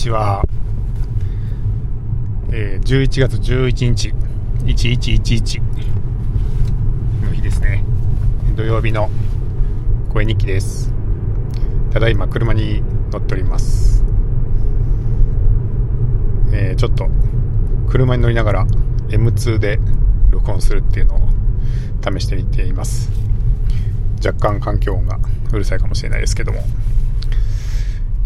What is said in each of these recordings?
ちは、えー、11月11日。1111の日ですね。土曜日の声日記です。ただいま車に乗っております、えー、ちょっと車に乗りながら M2 で録音するっていうのを試してみています。若干環境音がうるさいかもしれないですけども。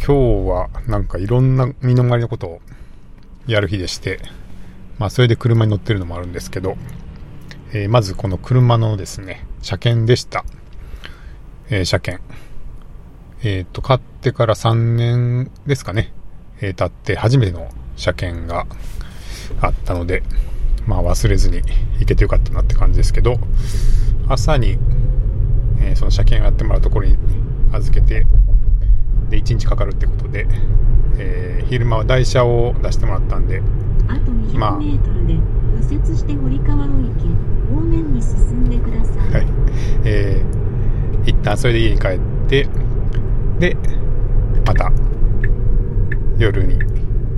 今日はなんかいろんな身の回りのことをやる日でして、まあそれで車に乗ってるのもあるんですけど、えー、まずこの車のですね、車検でした。えー、車検。えっ、と、買ってから3年ですかね、えー、経って初めての車検があったので、まあ忘れずに行けてよかったなって感じですけど、朝に、えその車検をやってもらうところに預けて、で1日かかるってことで、えー、昼間は台車を出してもらったんであと2 0 0ルで右折して堀川を行き方面に進んでください、はい。えー、一旦それで家に帰ってでまた夜に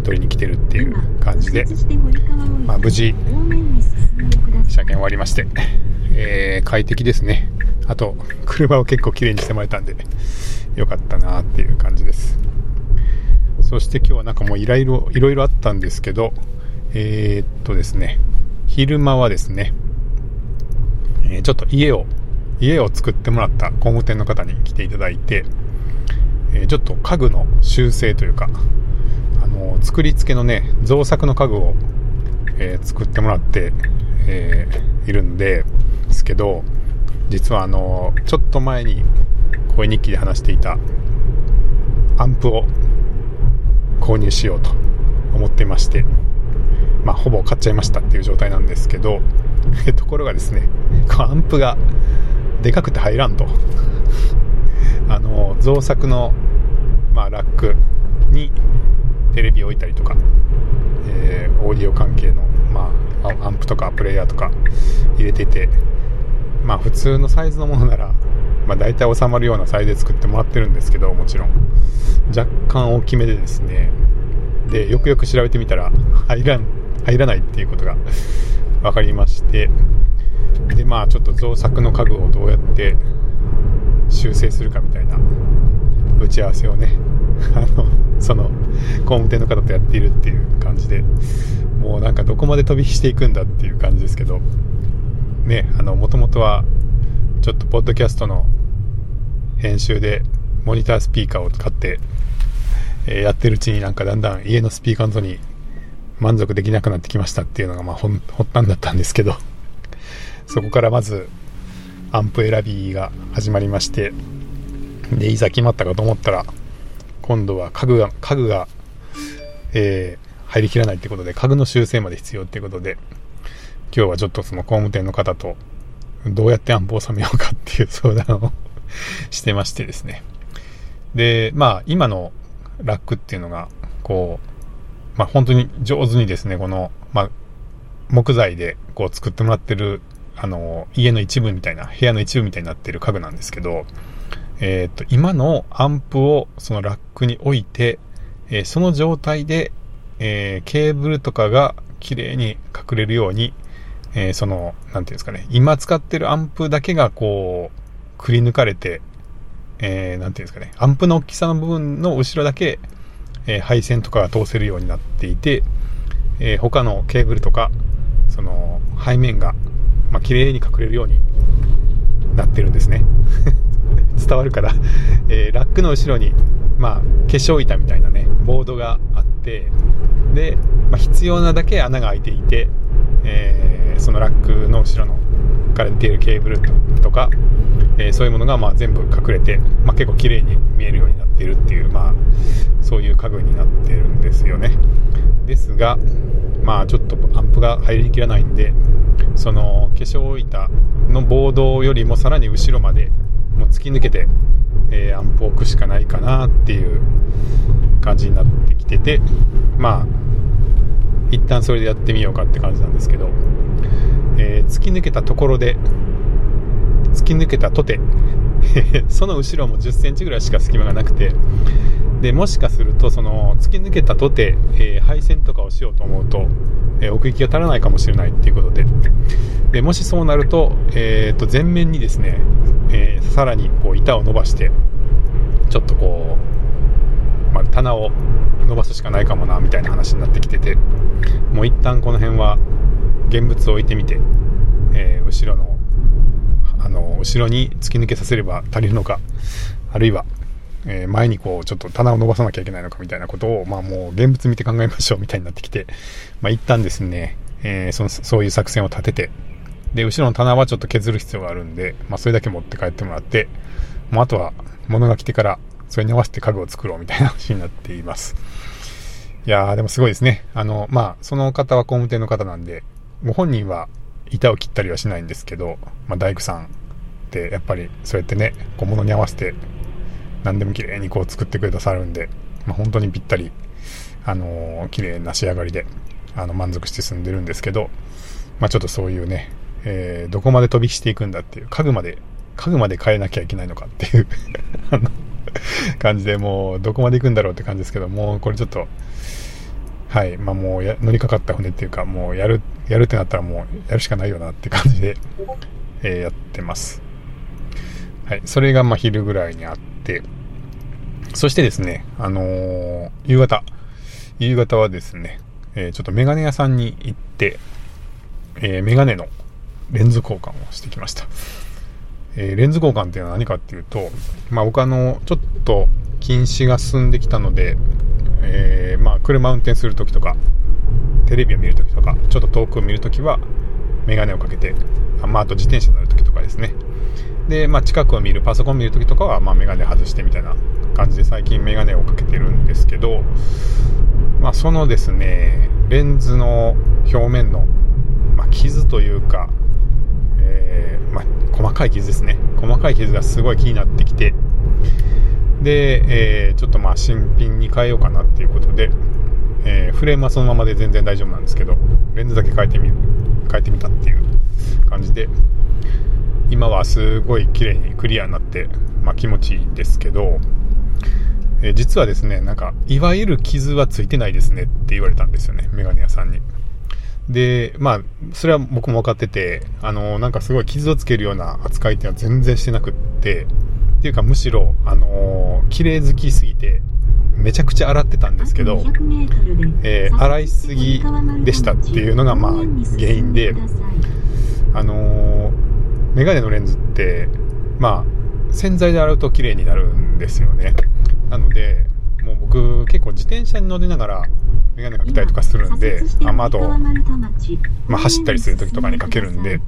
取りに来てるっていう感じで、まあ、無事車検終わりまして、えー、快適ですねあと車を結構きれいにしてもらえたんで良かったなっていう感じです。そして今日はなんかもういろいろ、いろいろあったんですけど、えー、っとですね、昼間はですね、えー、ちょっと家を、家を作ってもらった工務店の方に来ていただいて、えー、ちょっと家具の修正というか、あの作り付けのね、造作の家具を、え作ってもらって、えいるん、ですけど、実はあのちょっと前に声日記で話していたアンプを購入しようと思ってまして、まあ、ほぼ買っちゃいましたっていう状態なんですけど、ところがですね、アンプがでかくて入らんと。あの、造作の、まあ、ラックにテレビを置いたりとか、えー、オーディオ関係の、まあ、アンプとかプレイヤーとか入れてて、まあ普通のサイズのものならまあ、大体収まるようなサイズで作ってもらってるんですけどもちろん。若干大きめでですね。でよくよく調べてみたら入らん入らないっていうことが分かりまして。でまあちょっと造作の家具をどうやって修正するかみたいな打ち合わせをね あのその工務店の方とやっているっていう感じでもうなんかどこまで飛び火していくんだっていう感じですけど。ねあのもともとはちょっとポッドキャストの編集でモニタースピーカーを使って、えー、やってるうちになんかだんだん家のスピーカーの音に満足できなくなってきましたっていうのがまあ発端だったんですけど そこからまずアンプ選びが始まりましてでいざ決まったかと思ったら今度は家具が家具が、えー、入りきらないってことで家具の修正まで必要ってことで今日はちょっとその工務店の方とどうやってアンプを収めようかっていう相談をしてましてですね。で、まあ、今のラックっていうのが、こう、まあ、本当に上手にですね、この、まあ、木材でこう作ってもらってる、あの、家の一部みたいな、部屋の一部みたいになってる家具なんですけど、えっ、と、今のアンプをそのラックに置いて、えー、その状態で、えー、ケーブルとかが綺麗に隠れるように、えー、その、なんていうんですかね、今使ってるアンプだけがこう、くり抜かれて、えー、なんていうんですかね、アンプの大きさの部分の後ろだけ、えー、配線とかが通せるようになっていて、えー、他のケーブルとか、その、背面が、まあ、綺麗に隠れるようになってるんですね。伝わるから、えー、ラックの後ろに、まあ、化粧板みたいなね、ボードがあって、で、まあ、必要なだけ穴が開いていて、えー、そのラックの後ろのから出ているケーブルとか、えー、そういうものがまあ全部隠れて、まあ、結構綺麗に見えるようになっているっていう、まあ、そういう家具になってるんですよね。ですがまあちょっとアンプが入りきらないんでその化粧板のボードよりもさらに後ろまでもう突き抜けて、えー、アンプを置くしかないかなっていう感じになってきててまあ一旦それでやってみようかって感じなんですけど、えー、突き抜けたところで突き抜けたとて その後ろも1 0センチぐらいしか隙間がなくてでもしかするとその突き抜けたとて、えー、配線とかをしようと思うと、えー、奥行きが足らないかもしれないっていうことで。でもしそうなると,、えー、と前面にですね、えー、さらにこう板を伸ばしてちょっとこう、まあ、棚を伸ばすしかないかもなみたいな話になってきててもう一旦この辺は現物を置いてみて、えー、後ろのあの後ろに突き抜けさせれば足りるのかあるいはえー、前にこう、ちょっと棚を伸ばさなきゃいけないのかみたいなことを、まあもう現物見て考えましょうみたいになってきて、まあ一旦ですね、えー、その、そういう作戦を立てて、で、後ろの棚はちょっと削る必要があるんで、まあそれだけ持って帰ってもらって、もうあとは物が来てから、それに合わせて家具を作ろうみたいな話になっています。いやー、でもすごいですね。あの、まあ、その方は工務店の方なんで、ご本人は板を切ったりはしないんですけど、まあ、大工さんってやっぱりそうやってね、小物に合わせて何でも綺麗にこう作ってくださるんで、まあ、本当にぴったり、あのー、綺麗な仕上がりで、あの、満足して住んでるんですけど、まあ、ちょっとそういうね、えー、どこまで飛びしていくんだっていう、家具まで、家具まで変えなきゃいけないのかっていう あの、感じでもう、どこまで行くんだろうって感じですけど、もうこれちょっと、はい、まあもう乗りかかった船っていうか、もうやる、やるってなったらもうやるしかないよなって感じで、えー、やってます。はい、それがま昼ぐらいにあって、そしてですね、あのー、夕方、夕方はですね、えー、ちょっとメガネ屋さんに行って、え、メガネのレンズ交換をしてきました。え、レンズ交換っていうのは何かっていうと、まあ僕あの、ちょっと近視が進んできたので、えー、まあ車運転するときとか、テレビを見るときとか、ちょっと遠くを見るときは、メガネをかけて、あまああと自転車乗るときとかですね。で、まあ近くを見る、パソコンを見るときとかは、まあメガネ外してみたいな感じで最近メガネをかけてるんですけど、まあ、そのですねレンズの表面の、まあ、傷というか、えー、まあ、細かい傷ですね細かい傷がすごい気になってきてで、えー、ちょっとまあ新品に変えようかなっていうことで、えー、フレームはそのままで全然大丈夫なんですけどレンズだけ変えてみる変えてみたっていう感じで今はすごい綺麗にクリアになって、まあ、気持ちいいんですけどえ実はですね、なんか、いわゆる傷はついてないですねって言われたんですよね、メガネ屋さんに。で、まあ、それは僕も分かってて、あの、なんかすごい傷をつけるような扱いっていうのは全然してなくって、っていうかむしろ、あの綺麗好きすぎて、めちゃくちゃ洗ってたんですけど、えー、洗いすぎでしたっていうのが、まあ、原因で、あのメガネのレンズって、まあ、洗剤で洗うと綺麗になるんですよね。なので、結構自転車に乗りながらメガネかけたりとかするんで、あまあ、あと、まあ、走ったりする時とかにかけるんで、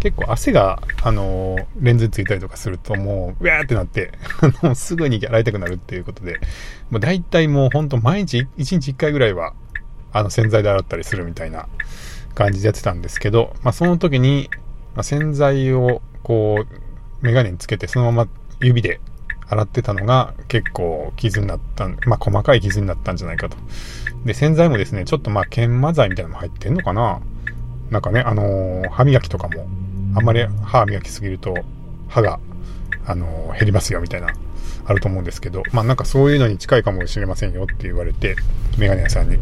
結構汗が、あのー、レンズについたりとかするともう、うわーってなって、あの、すぐに洗いたくなるっていうことで、もう大体もうほんと毎日、1日1回ぐらいは、あの、洗剤で洗ったりするみたいな感じでやってたんですけど、まあ、その時に、まあ、洗剤を、こう、メガネにつけて、そのまま指で洗ってたのが結構傷になったまあ細かい傷になったんじゃないかと。で、洗剤もですね、ちょっとま研磨剤みたいなのも入ってんのかななんかね、あのー、歯磨きとかも、あんまり歯磨きすぎると歯が、あのー、減りますよみたいな、あると思うんですけど、まあなんかそういうのに近いかもしれませんよって言われて、メガネ屋さんに。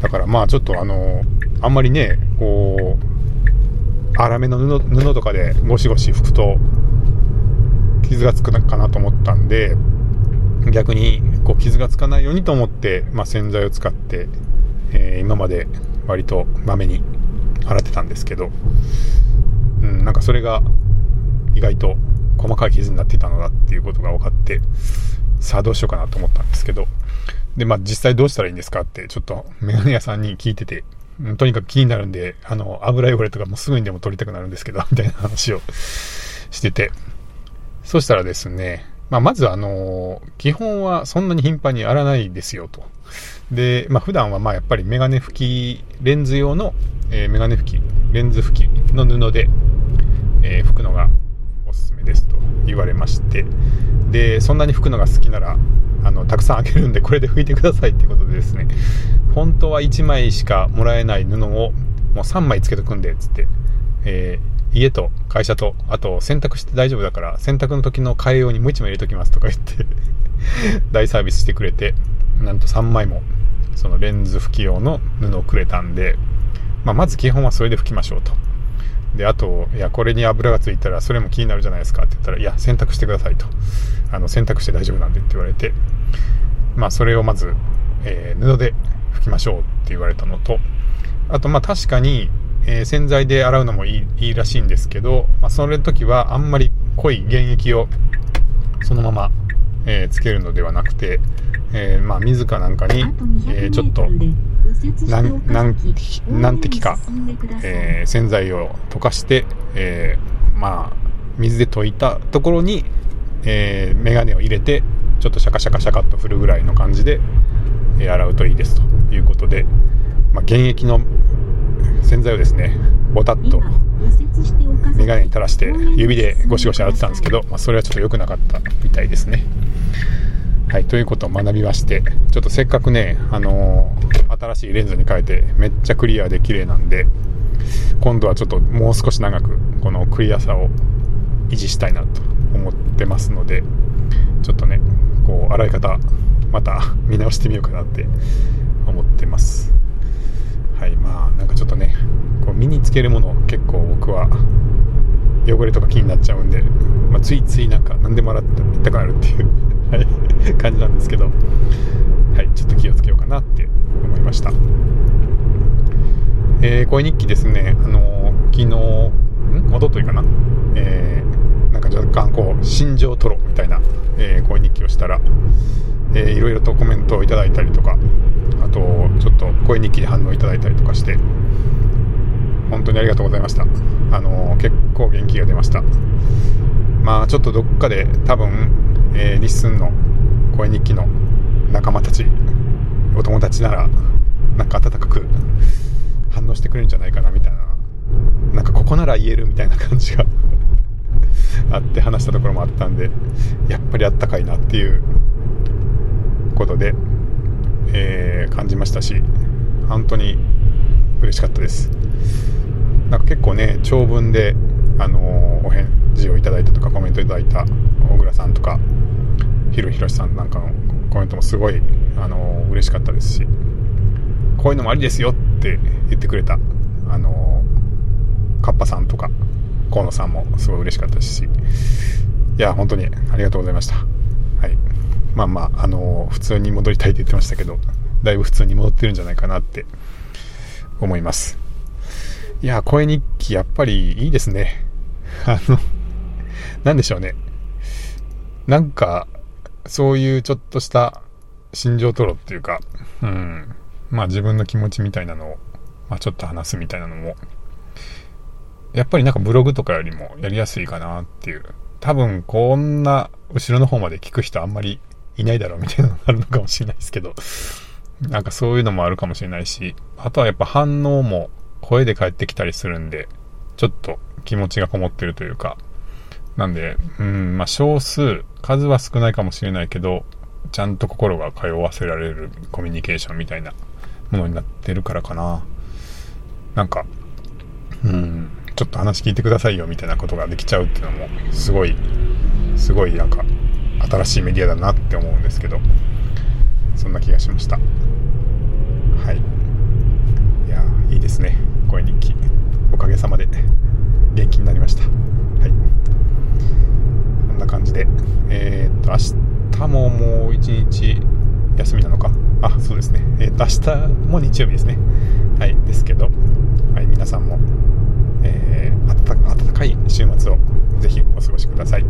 だからまあちょっとあのー、あんまりね、こう、粗めの布布とかでゴシゴシ拭くと、傷がつくかなと思ったんで、逆にこう傷がつかないようにと思って、まあ、洗剤を使って、えー、今まで割とまめに洗ってたんですけど、うん、なんかそれが意外と細かい傷になってたのだっていうことが分かって、さあどうしようかなと思ったんですけど、で、まあ実際どうしたらいいんですかってちょっとメガネ屋さんに聞いてて、とにかく気になるんで、あの、油汚れとかもすぐにでも取りたくなるんですけど、みたいな話をしてて、そしたらですね、まあ、まずあの、基本はそんなに頻繁に洗わないですよと。で、まあ、普段はまあやっぱりメガネ拭き、レンズ用の、えー、メガネ拭き、レンズ拭きの布で、えー、拭くのがおすすめですと言われまして、で、そんなに拭くのが好きなら、あの、たくさんあげるんで、これで拭いてくださいってことでですね、本当は1枚しかもらえない布をもう3枚つけとくんで、つって、えー、家と会社と、あと洗濯して大丈夫だから、洗濯の時の替え用にもう1枚入れときますとか言って 大サービスしてくれて、なんと3枚も、そのレンズ拭き用の布をくれたんで、まあ、まず基本はそれで拭きましょうと。で、あと、いや、これに油がついたらそれも気になるじゃないですかって言ったら、いや、洗濯してくださいと。あの、洗濯して大丈夫なんでって言われて、まあ、それをまず、えー、布で拭きましょうって言われたのと、あと、まあ、確かに、えー、洗剤で洗うのもいいいいらしいんですけど、まあ、それ時はあんまり濃い原液をそのまま、えー、つけるのではなくて、えー、まあ、水かなんかに、えちょっと何何何滴か、え洗剤を溶かして、えまあ、水で溶いたところに、えー、メガネを入れてちょっとシャカシャカシャカっと振るぐらいの感じで、え洗うといいですということで、まあ、原液の洗剤をですねボタッと眼鏡に垂らして指でゴシゴシ洗ってたんですけど、まあ、それはちょっと良くなかったみたいですね。はいということを学びましてちょっとせっかくねあのー、新しいレンズに変えてめっちゃクリアで綺麗なんで今度はちょっともう少し長くこのクリアさを維持したいなと思ってますのでちょっとねこう洗い方また見直してみようかなって思ってますはいまあなんかちょっとねこう身につけるもの結構僕は汚れとか気になっちゃうんで、まあ、ついついなんか何でも洗っていったくなるっていう はい、感じなんですけどはいちょっと気をつけようかなって思いました。えー、声日記ですねあの、昨日ん？おとといかな？えー、なんか若干こう心情吐露みたいな、えー、声日記をしたら、えー、いろいろとコメントをいただいたりとかとちょっと声日記に反応いただいたりとかして本当にありがとうございました。あの結構元気が出ました。まあちょっとどっかで多分、えー、 LISTEN の声日記の仲間たちお友達ならなんか温かく反応してくれるんじゃないかなみたいな。なんかここなら言えるみたいな感じが あって話したところもあったんでやっぱりあったかいなっていうことでえー、感じましたし本当に嬉しかったです。なんか結構ね長文で、あのー、お返事をいただいたとかコメントいただいた小倉さんとかひろひろしさんなんかのコメントもすごい、あのー、嬉しかったですしこういうのもありですよって言ってくれた、あのー、カッパさんとか河野さんもすごい嬉しかったしいや本当にありがとうございました。はい。まあまあ、あのー、普通に戻りたいって言ってましたけど、だいぶ普通に戻ってるんじゃないかなって思います。いや、声日記やっぱりいいですね。あの、なんでしょうね。なんか、そういうちょっとした心情吐露っていうか、うん、まあ自分の気持ちみたいなのを、まあちょっと話すみたいなのも、やっぱりなんかブログとかよりもやりやすいかなっていう。多分こんな後ろの方まで聞く人あんまりいないだろうみたいなのがあるのかもしれないですけど、なんかそういうのもあるかもしれないし、あとはやっぱ反応も声で返ってきたりするんで、ちょっと気持ちがこもってるというか、なんで、うん、まあ少数、数は少ないかもしれないけど、ちゃんと心が通わせられるコミュニケーションみたいなものになってるからかな。なんか、うん、ちょっと話聞いてくださいよみたいなことができちゃうっていうのも、すごい、すごいなんか新しいメディアだなって思うんですけどそんな気がしました。はい。いやいいですね。声日記おかげさまで元気になりました。はい。こんな感じで。えー、っと明日ももう一日休みなのか？あそうですね。えー、っと明日も日曜日ですね。はい。ですけど、はい、皆さんも、えー、暖かい週末をぜひお過ごしください。